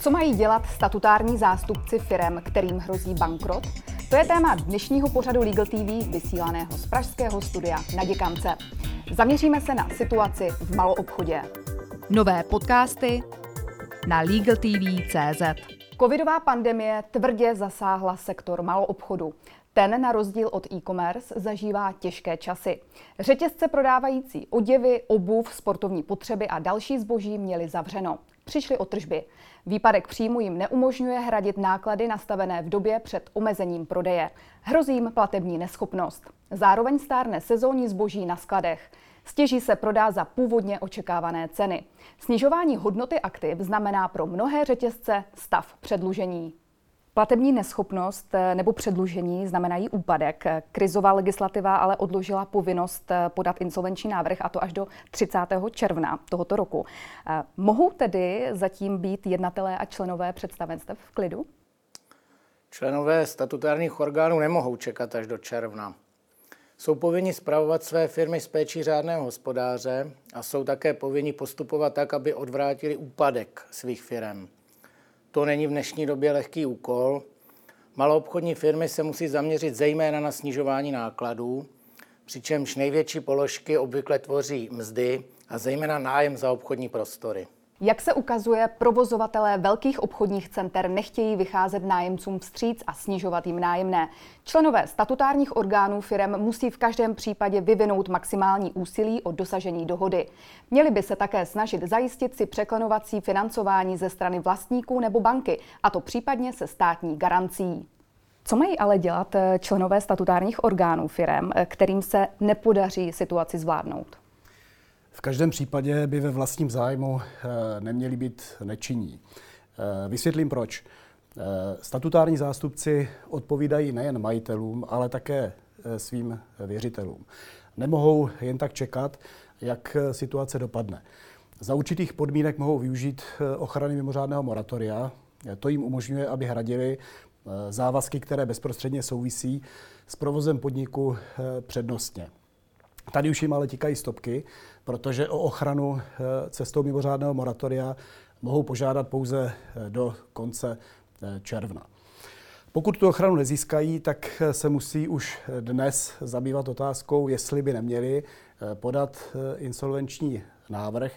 Co mají dělat statutární zástupci firem, kterým hrozí bankrot? To je téma dnešního pořadu Legal TV, vysílaného z pražského studia na Děkance. Zaměříme se na situaci v maloobchodě. Nové podcasty na LegalTV.cz Covidová pandemie tvrdě zasáhla sektor maloobchodu. Ten na rozdíl od e-commerce zažívá těžké časy. Řetězce prodávající oděvy, obuv, sportovní potřeby a další zboží měly zavřeno. Přišli o tržby. Výpadek příjmu jim neumožňuje hradit náklady nastavené v době před omezením prodeje. Hrozí jim platební neschopnost. Zároveň stárne sezónní zboží na skladech. Stěží se prodá za původně očekávané ceny. Snižování hodnoty aktiv znamená pro mnohé řetězce stav předlužení. Platební neschopnost eh, nebo předlužení znamenají úpadek. Krizová legislativa ale odložila povinnost eh, podat insolvenční návrh a to až do 30. června tohoto roku. Eh, mohou tedy zatím být jednatelé a členové představenstev v klidu? Členové statutárních orgánů nemohou čekat až do června. Jsou povinni spravovat své firmy z péčí řádného hospodáře a jsou také povinni postupovat tak, aby odvrátili úpadek svých firm. To není v dnešní době lehký úkol. Maloobchodní firmy se musí zaměřit zejména na snižování nákladů, přičemž největší položky obvykle tvoří mzdy a zejména nájem za obchodní prostory. Jak se ukazuje, provozovatelé velkých obchodních center nechtějí vycházet nájemcům vstříc a snižovat jim nájemné. Členové statutárních orgánů firm musí v každém případě vyvinout maximální úsilí o dosažení dohody. Měli by se také snažit zajistit si překlenovací financování ze strany vlastníků nebo banky, a to případně se státní garancí. Co mají ale dělat eh, členové statutárních orgánů firm, eh, kterým se nepodaří situaci zvládnout? V každém případě by ve vlastním zájmu eh, neměli být nečinní. Eh, vysvětlím proč. Eh, statutární zástupci odpovídají nejen majitelům, ale také svým věřitelům. Nemohou jen tak čekat, jak situace dopadne. Za určitých podmínek mohou využít ochrany mimořádného moratoria. To jim umožňuje, aby hradili závazky, které bezprostředně souvisí s provozem podniku přednostně. Tady už jim ale tikají stopky, protože o ochranu eh, cestou mimořádného moratoria mohou požádat pouze eh, do konce eh, června. Pokud tu ochranu nezískají, tak se musí už dnes zabývat otázkou, jestli by neměli podat insolvenční návrh.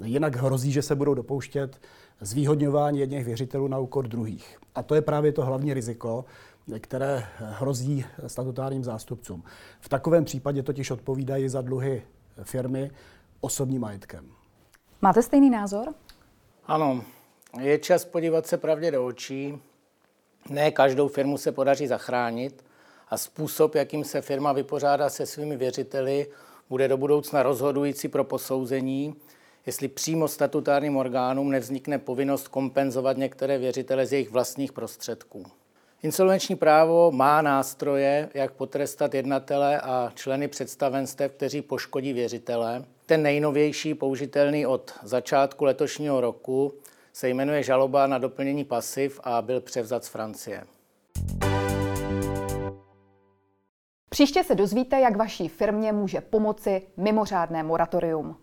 Jinak hrozí, že se budou dopouštět zvýhodňování jedných věřitelů na úkor druhých. A to je právě to hlavní riziko, které hrozí statutárním zástupcům. V takovém případě totiž odpovídají za dluhy firmy osobním majetkem. Máte stejný názor? Ano, je čas podívat se pravdě do očí. Ne každou firmu se podaří zachránit a způsob, jakým se firma vypořádá se svými věřiteli, bude do budoucna rozhodující pro posouzení, jestli přímo statutárním orgánům nevznikne povinnost kompenzovat některé věřitele z jejich vlastních prostředků. Insolvenční právo má nástroje, jak potrestat jednatele a členy představenstev, kteří poškodí věřitele. Ten nejnovější, použitelný od začátku letošního roku, se jmenuje žaloba na doplnění pasiv a byl převzat z Francie. Příště se dozvíte, jak vaší firmě může pomoci mimořádné moratorium.